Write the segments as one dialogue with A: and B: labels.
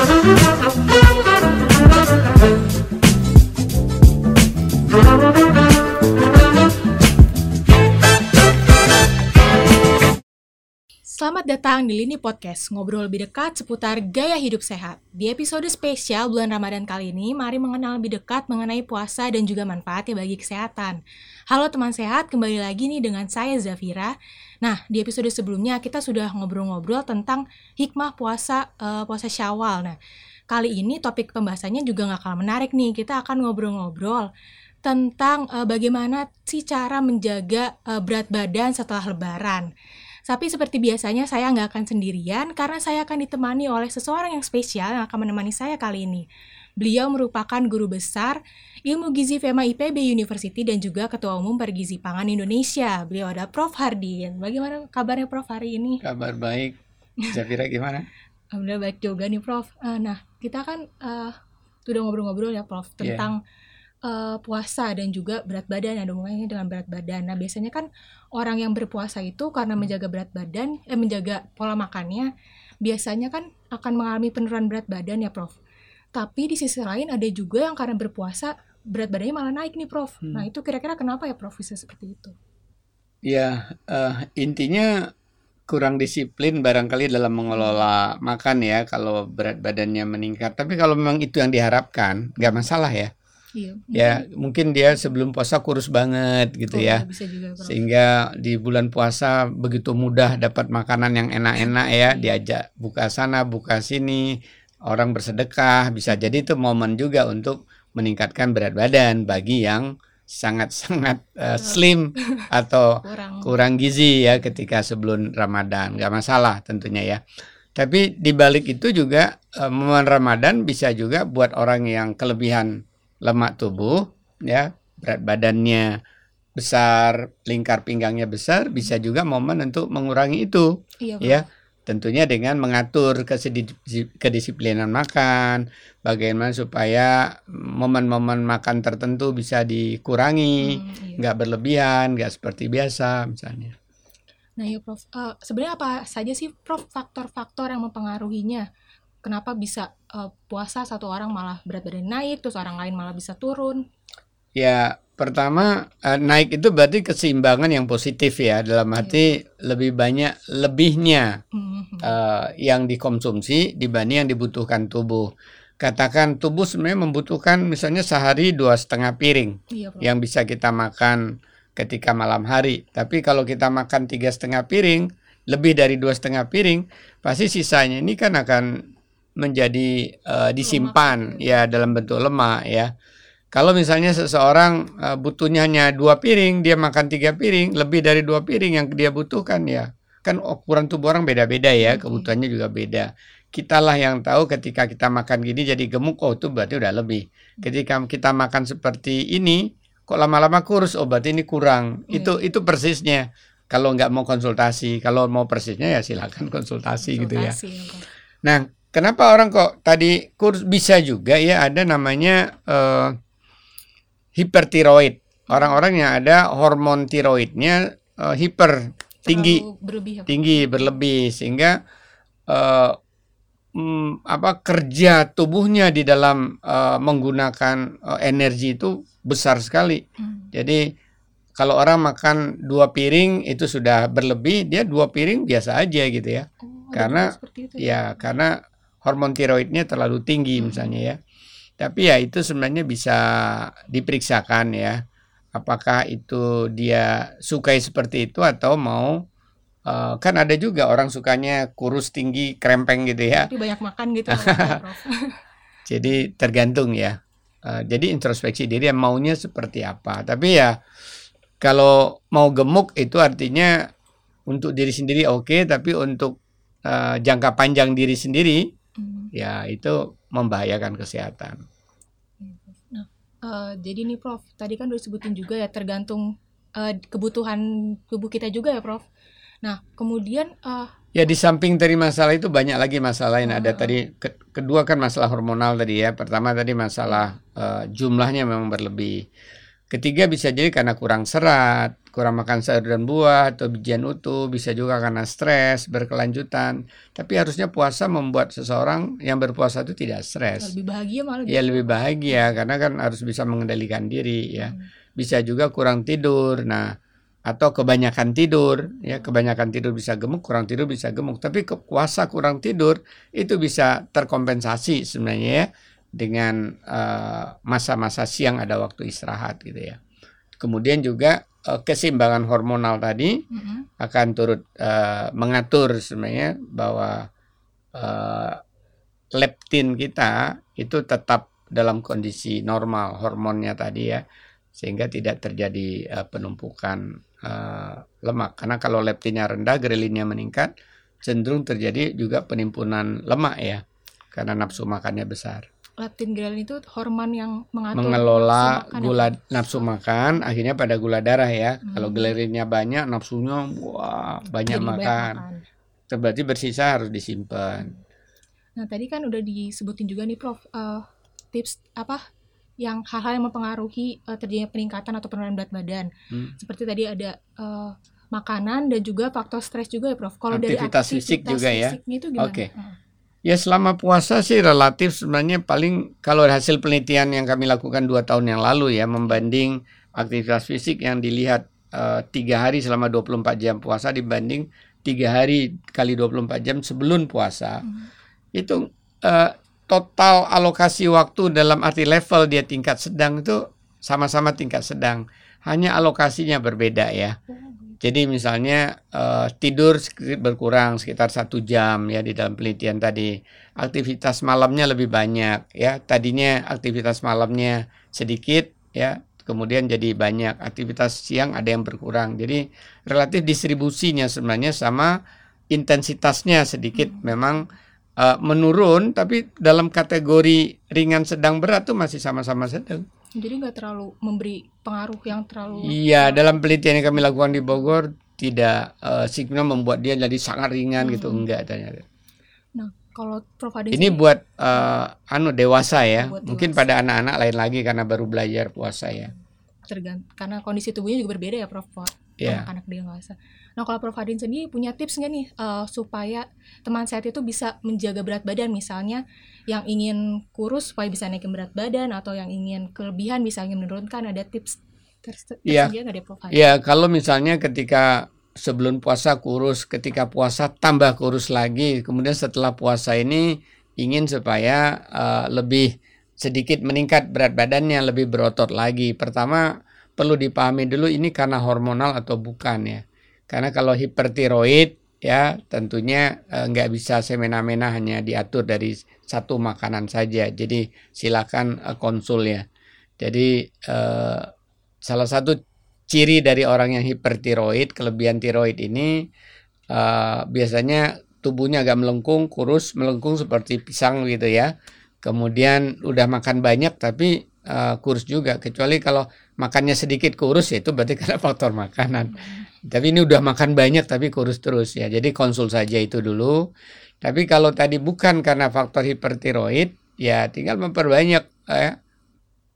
A: Selamat datang di Lini Podcast, ngobrol lebih dekat seputar gaya hidup sehat. Di episode spesial bulan Ramadan kali ini, mari mengenal lebih dekat mengenai puasa dan juga manfaatnya bagi kesehatan. Halo teman sehat, kembali lagi nih dengan saya Zafira. Nah, di episode sebelumnya kita sudah ngobrol-ngobrol tentang hikmah puasa uh, puasa Syawal. Nah, kali ini topik pembahasannya juga nggak kalah menarik nih. Kita akan ngobrol-ngobrol tentang uh, bagaimana sih cara menjaga uh, berat badan setelah lebaran. Tapi seperti biasanya saya nggak akan sendirian karena saya akan ditemani oleh seseorang yang spesial yang akan menemani saya kali ini. Beliau merupakan guru besar Ilmu Gizi FEMA IPB University dan juga Ketua Umum Pergizi Pangan Indonesia. Beliau ada Prof. Hardin. Bagaimana kabarnya Prof hari ini?
B: Kabar baik. Zafira gimana?
A: Alhamdulillah baik juga nih Prof. Uh, nah, kita kan uh, sudah ngobrol-ngobrol ya Prof iya. tentang yeah uh, puasa dan juga berat badan ada hubungannya dengan berat badan. Nah biasanya kan orang yang berpuasa itu karena menjaga berat badan, eh menjaga pola makannya, biasanya kan akan mengalami penurunan berat badan ya Prof. Tapi di sisi lain ada juga yang karena berpuasa berat badannya malah naik nih Prof. Hmm. Nah itu kira-kira kenapa ya Prof bisa seperti itu?
B: Ya uh, intinya kurang disiplin barangkali dalam mengelola makan ya kalau berat badannya meningkat. Tapi kalau memang itu yang diharapkan, nggak masalah ya. Iya, ya mungkin dia sebelum puasa kurus banget gitu oh, ya, bisa juga, sehingga di bulan puasa begitu mudah dapat makanan yang enak-enak ya, iya. diajak buka sana buka sini, orang bersedekah bisa jadi itu momen juga untuk meningkatkan berat badan bagi yang sangat-sangat uh, slim atau kurang. kurang gizi ya ketika sebelum Ramadan, nggak masalah tentunya ya. Tapi di balik itu juga uh, momen Ramadan bisa juga buat orang yang kelebihan lemak tubuh ya berat badannya besar lingkar pinggangnya besar bisa juga momen untuk mengurangi itu iya, ya tentunya dengan mengatur kedisiplinan makan bagaimana supaya momen-momen makan tertentu bisa dikurangi hmm, iya. nggak berlebihan nggak seperti biasa misalnya.
A: Nah ya prof. Uh, sebenarnya apa saja sih prof faktor-faktor yang mempengaruhinya? Kenapa bisa uh, puasa satu orang malah berat badan naik terus orang lain malah bisa turun?
B: Ya pertama uh, naik itu berarti keseimbangan yang positif ya dalam iya. arti yeah. lebih banyak lebihnya mm-hmm. uh, yang dikonsumsi dibanding yang dibutuhkan tubuh katakan tubuh sebenarnya membutuhkan misalnya sehari dua setengah piring iya, yang bisa kita makan ketika malam hari tapi kalau kita makan tiga setengah piring lebih dari dua setengah piring pasti sisanya ini kan akan menjadi uh, disimpan lemak. ya dalam bentuk lemak ya. Kalau misalnya seseorang uh, butuhnya hanya dua piring, dia makan tiga piring, lebih dari dua piring yang dia butuhkan ya. Kan ukuran tubuh orang beda-beda ya, kebutuhannya juga beda. Kitalah yang tahu ketika kita makan gini jadi gemuk, oh itu berarti udah lebih. Ketika kita makan seperti ini, kok lama-lama kurus, oh berarti ini kurang. Hmm. Itu itu persisnya. Kalau nggak mau konsultasi, kalau mau persisnya ya silakan konsultasi, konsultasi gitu ya. Nah, Kenapa orang kok tadi kurs bisa juga ya ada namanya uh, hipertiroid. Orang-orang yang ada hormon tiroidnya uh, hiper tinggi berlebih, tinggi berlebih sehingga uh, mm, apa kerja tubuhnya di dalam uh, menggunakan uh, energi itu besar sekali. Hmm. Jadi kalau orang makan dua piring itu sudah berlebih, dia dua piring biasa aja gitu ya. Oh, karena ya, ya karena hormon tiroidnya terlalu tinggi hmm. misalnya ya. Tapi ya itu sebenarnya bisa diperiksakan ya. Apakah itu dia sukai seperti itu atau mau uh, kan ada juga orang sukanya kurus tinggi krempeng gitu ya.
A: Tapi banyak makan gitu.
B: jadi tergantung ya. Uh, jadi introspeksi diri yang maunya seperti apa. Tapi ya kalau mau gemuk itu artinya untuk diri sendiri oke, okay, tapi untuk uh, jangka panjang diri sendiri Hmm. Ya itu membahayakan kesehatan.
A: Nah, uh, jadi nih Prof, tadi kan udah disebutin juga ya tergantung uh, kebutuhan tubuh kita juga ya Prof. Nah, kemudian uh,
B: Ya di samping dari masalah itu banyak lagi masalah yang uh, ada tadi. Ke, kedua kan masalah hormonal tadi ya. Pertama tadi masalah uh, jumlahnya memang berlebih. Ketiga bisa jadi karena kurang serat, kurang makan sayur dan buah atau bijian utuh, bisa juga karena stres berkelanjutan. Tapi harusnya puasa membuat seseorang yang berpuasa itu tidak stres.
A: Lebih bahagia malah.
B: Ya lebih bahagia karena kan harus bisa mengendalikan diri ya. Hmm. Bisa juga kurang tidur. Nah, atau kebanyakan tidur ya kebanyakan tidur bisa gemuk kurang tidur bisa gemuk tapi puasa kurang tidur itu bisa terkompensasi sebenarnya ya dengan eh, masa-masa uh, siang ada waktu istirahat gitu ya kemudian juga uh, keseimbangan hormonal tadi mm-hmm. akan turut uh, mengatur sebenarnya bahwa uh, leptin kita itu tetap dalam kondisi normal hormonnya tadi ya sehingga tidak terjadi uh, penumpukan uh, lemak karena kalau leptinnya rendah grelinnya meningkat cenderung terjadi juga penimpunan lemak ya karena nafsu makannya besar
A: leptin grelin itu hormon yang mengatur
B: mengelola nafsu makan gula ya? nafsu makan akhirnya pada gula darah ya hmm. kalau grelinnya banyak nafsunya wah banyak Jadi makan. makan berarti bersisa harus disimpan
A: nah tadi kan udah disebutin juga nih prof uh, tips apa yang hal-hal yang mempengaruhi uh, terjadinya peningkatan atau penurunan berat badan. Hmm. Seperti tadi ada uh, makanan dan juga faktor stres juga ya, Prof.
B: Kalau dari aktivitas fisik juga ya. Oke. Okay. Ya selama puasa sih relatif sebenarnya paling kalau hasil penelitian yang kami lakukan dua tahun yang lalu ya membanding aktivitas fisik yang dilihat uh, tiga hari selama 24 jam puasa dibanding tiga hari kali 24 jam sebelum puasa hmm. itu uh, total alokasi waktu dalam arti level dia tingkat sedang itu sama-sama tingkat sedang, hanya alokasinya berbeda ya. Jadi misalnya uh, tidur berkurang sekitar satu jam ya di dalam penelitian tadi. Aktivitas malamnya lebih banyak ya. Tadinya aktivitas malamnya sedikit ya, kemudian jadi banyak. Aktivitas siang ada yang berkurang. Jadi relatif distribusinya sebenarnya sama intensitasnya sedikit hmm. memang uh, menurun tapi dalam kategori ringan sedang berat tuh masih sama-sama sedang.
A: Jadi nggak terlalu memberi pengaruh yang terlalu.
B: Iya, dalam penelitian yang kami lakukan di Bogor tidak uh, signal membuat dia jadi sangat ringan gitu. hmm. gitu enggak ternyata.
A: Nah, kalau Prof
B: Adi ini buat uh, anu dewasa ya. Buat Mungkin dewasa. pada anak-anak lain lagi karena baru belajar puasa ya.
A: Tergant karena kondisi tubuhnya juga berbeda ya Prof. Yeah. Anak-anak dewasa. Nah, kalau Prof Hadin sendiri punya tips nggak nih uh, supaya teman sehat itu bisa menjaga berat badan misalnya yang ingin kurus supaya bisa naikin berat badan atau yang ingin kelebihan bisa ingin menurunkan ada tips
B: tersedia yeah. nggak deh Prof Hadin? Iya, yeah, kalau misalnya ketika sebelum puasa kurus, ketika puasa tambah kurus lagi, kemudian setelah puasa ini ingin supaya uh, lebih sedikit meningkat berat badannya, lebih berotot lagi. Pertama perlu dipahami dulu ini karena hormonal atau bukan ya. Karena kalau hipertiroid ya tentunya eh, nggak bisa semena-mena hanya diatur dari satu makanan saja. Jadi silakan eh, konsul ya. Jadi eh, salah satu ciri dari orang yang hipertiroid, kelebihan tiroid ini eh, biasanya tubuhnya agak melengkung, kurus, melengkung seperti pisang gitu ya. Kemudian udah makan banyak tapi uh, kurus juga kecuali kalau makannya sedikit kurus ya itu berarti karena faktor makanan. Tapi ini udah makan banyak tapi kurus terus ya. Jadi konsul saja itu dulu. Tapi kalau tadi bukan karena faktor hipertiroid ya tinggal memperbanyak eh,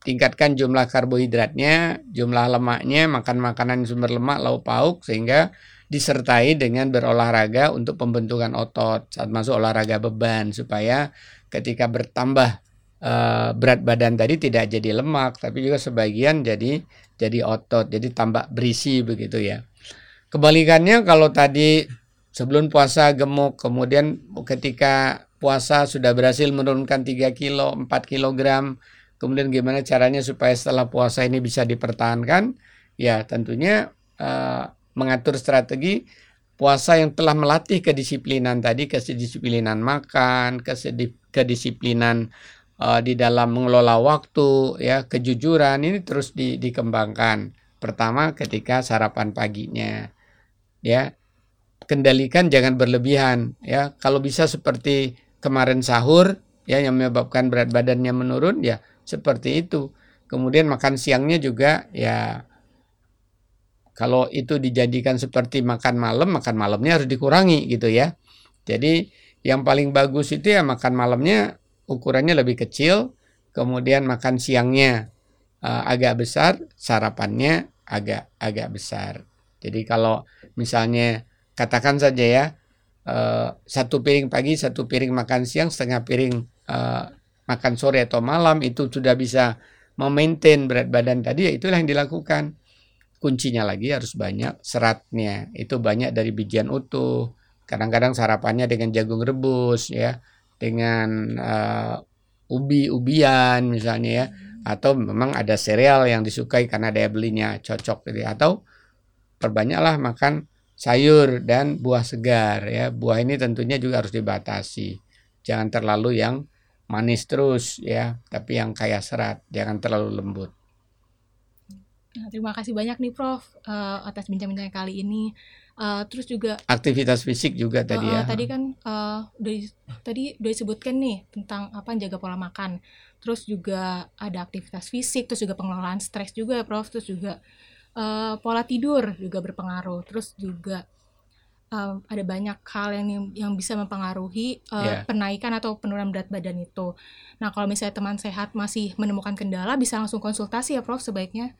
B: tingkatkan jumlah karbohidratnya, jumlah lemaknya, makan makanan sumber lemak, lauk pauk sehingga disertai dengan berolahraga untuk pembentukan otot saat masuk olahraga beban supaya ketika bertambah uh, berat badan tadi tidak jadi lemak tapi juga sebagian jadi jadi otot jadi tambah berisi begitu ya. Kebalikannya kalau tadi sebelum puasa gemuk kemudian ketika puasa sudah berhasil menurunkan 3 kilo 4 kilogram kemudian gimana caranya supaya setelah puasa ini bisa dipertahankan? Ya tentunya uh, mengatur strategi puasa yang telah melatih kedisiplinan tadi kedisiplinan makan kedisiplinan uh, di dalam mengelola waktu ya kejujuran ini terus di, dikembangkan. Pertama ketika sarapan paginya ya. Kendalikan jangan berlebihan ya. Kalau bisa seperti kemarin sahur ya yang menyebabkan berat badannya menurun ya seperti itu. Kemudian makan siangnya juga ya. Kalau itu dijadikan seperti makan malam makan malamnya harus dikurangi gitu ya. Jadi yang paling bagus itu ya makan malamnya ukurannya lebih kecil, kemudian makan siangnya uh, agak besar, sarapannya agak agak besar. Jadi kalau misalnya katakan saja ya uh, satu piring pagi, satu piring makan siang, setengah piring uh, makan sore atau malam itu sudah bisa memaintain berat badan tadi ya itulah yang dilakukan. Kuncinya lagi harus banyak seratnya. Itu banyak dari bijian utuh. Kadang-kadang sarapannya dengan jagung rebus ya, dengan uh, ubi-ubian misalnya ya. Atau memang ada sereal yang disukai karena daya belinya cocok gitu ya. atau perbanyaklah makan sayur dan buah segar ya. Buah ini tentunya juga harus dibatasi. Jangan terlalu yang manis terus ya tapi yang kaya serat. Jangan terlalu lembut.
A: Nah, terima kasih banyak nih Prof uh, atas bincang-bincang kali ini. Uh, terus juga
B: aktivitas fisik juga tadi uh, ya.
A: Tadi kan uh, udah tadi udah disebutkan nih tentang apa jaga pola makan. Terus juga ada aktivitas fisik, terus juga pengelolaan stres juga ya Prof. Terus juga uh, pola tidur juga berpengaruh. Terus juga uh, ada banyak hal yang yang bisa mempengaruhi uh, yeah. penaikan atau penurunan berat badan itu. Nah, kalau misalnya teman sehat masih menemukan kendala bisa langsung konsultasi ya Prof sebaiknya.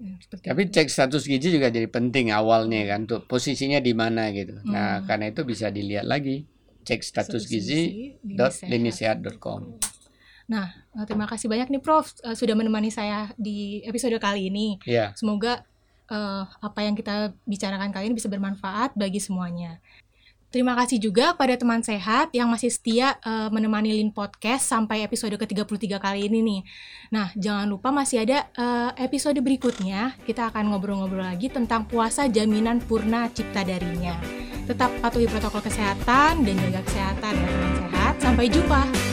B: Ya, Tapi cek status gizi juga jadi penting awalnya kan tuh posisinya di mana gitu. Nah, hmm. Nah karena itu bisa dilihat lagi cek status gizi dot linisehat.com.
A: Nah eh, terima kasih banyak nih Prof uh, sudah menemani saya di episode kali ini.
B: Yeah.
A: Semoga uh, apa yang kita bicarakan kali ini bisa bermanfaat bagi semuanya. Terima kasih juga kepada teman sehat yang masih setia uh, menemani Lin Podcast sampai episode ke-33 kali ini nih. Nah, jangan lupa masih ada uh, episode berikutnya. Kita akan ngobrol-ngobrol lagi tentang puasa jaminan purna cipta darinya. Tetap patuhi protokol kesehatan dan jaga kesehatan ya teman sehat. Sampai jumpa.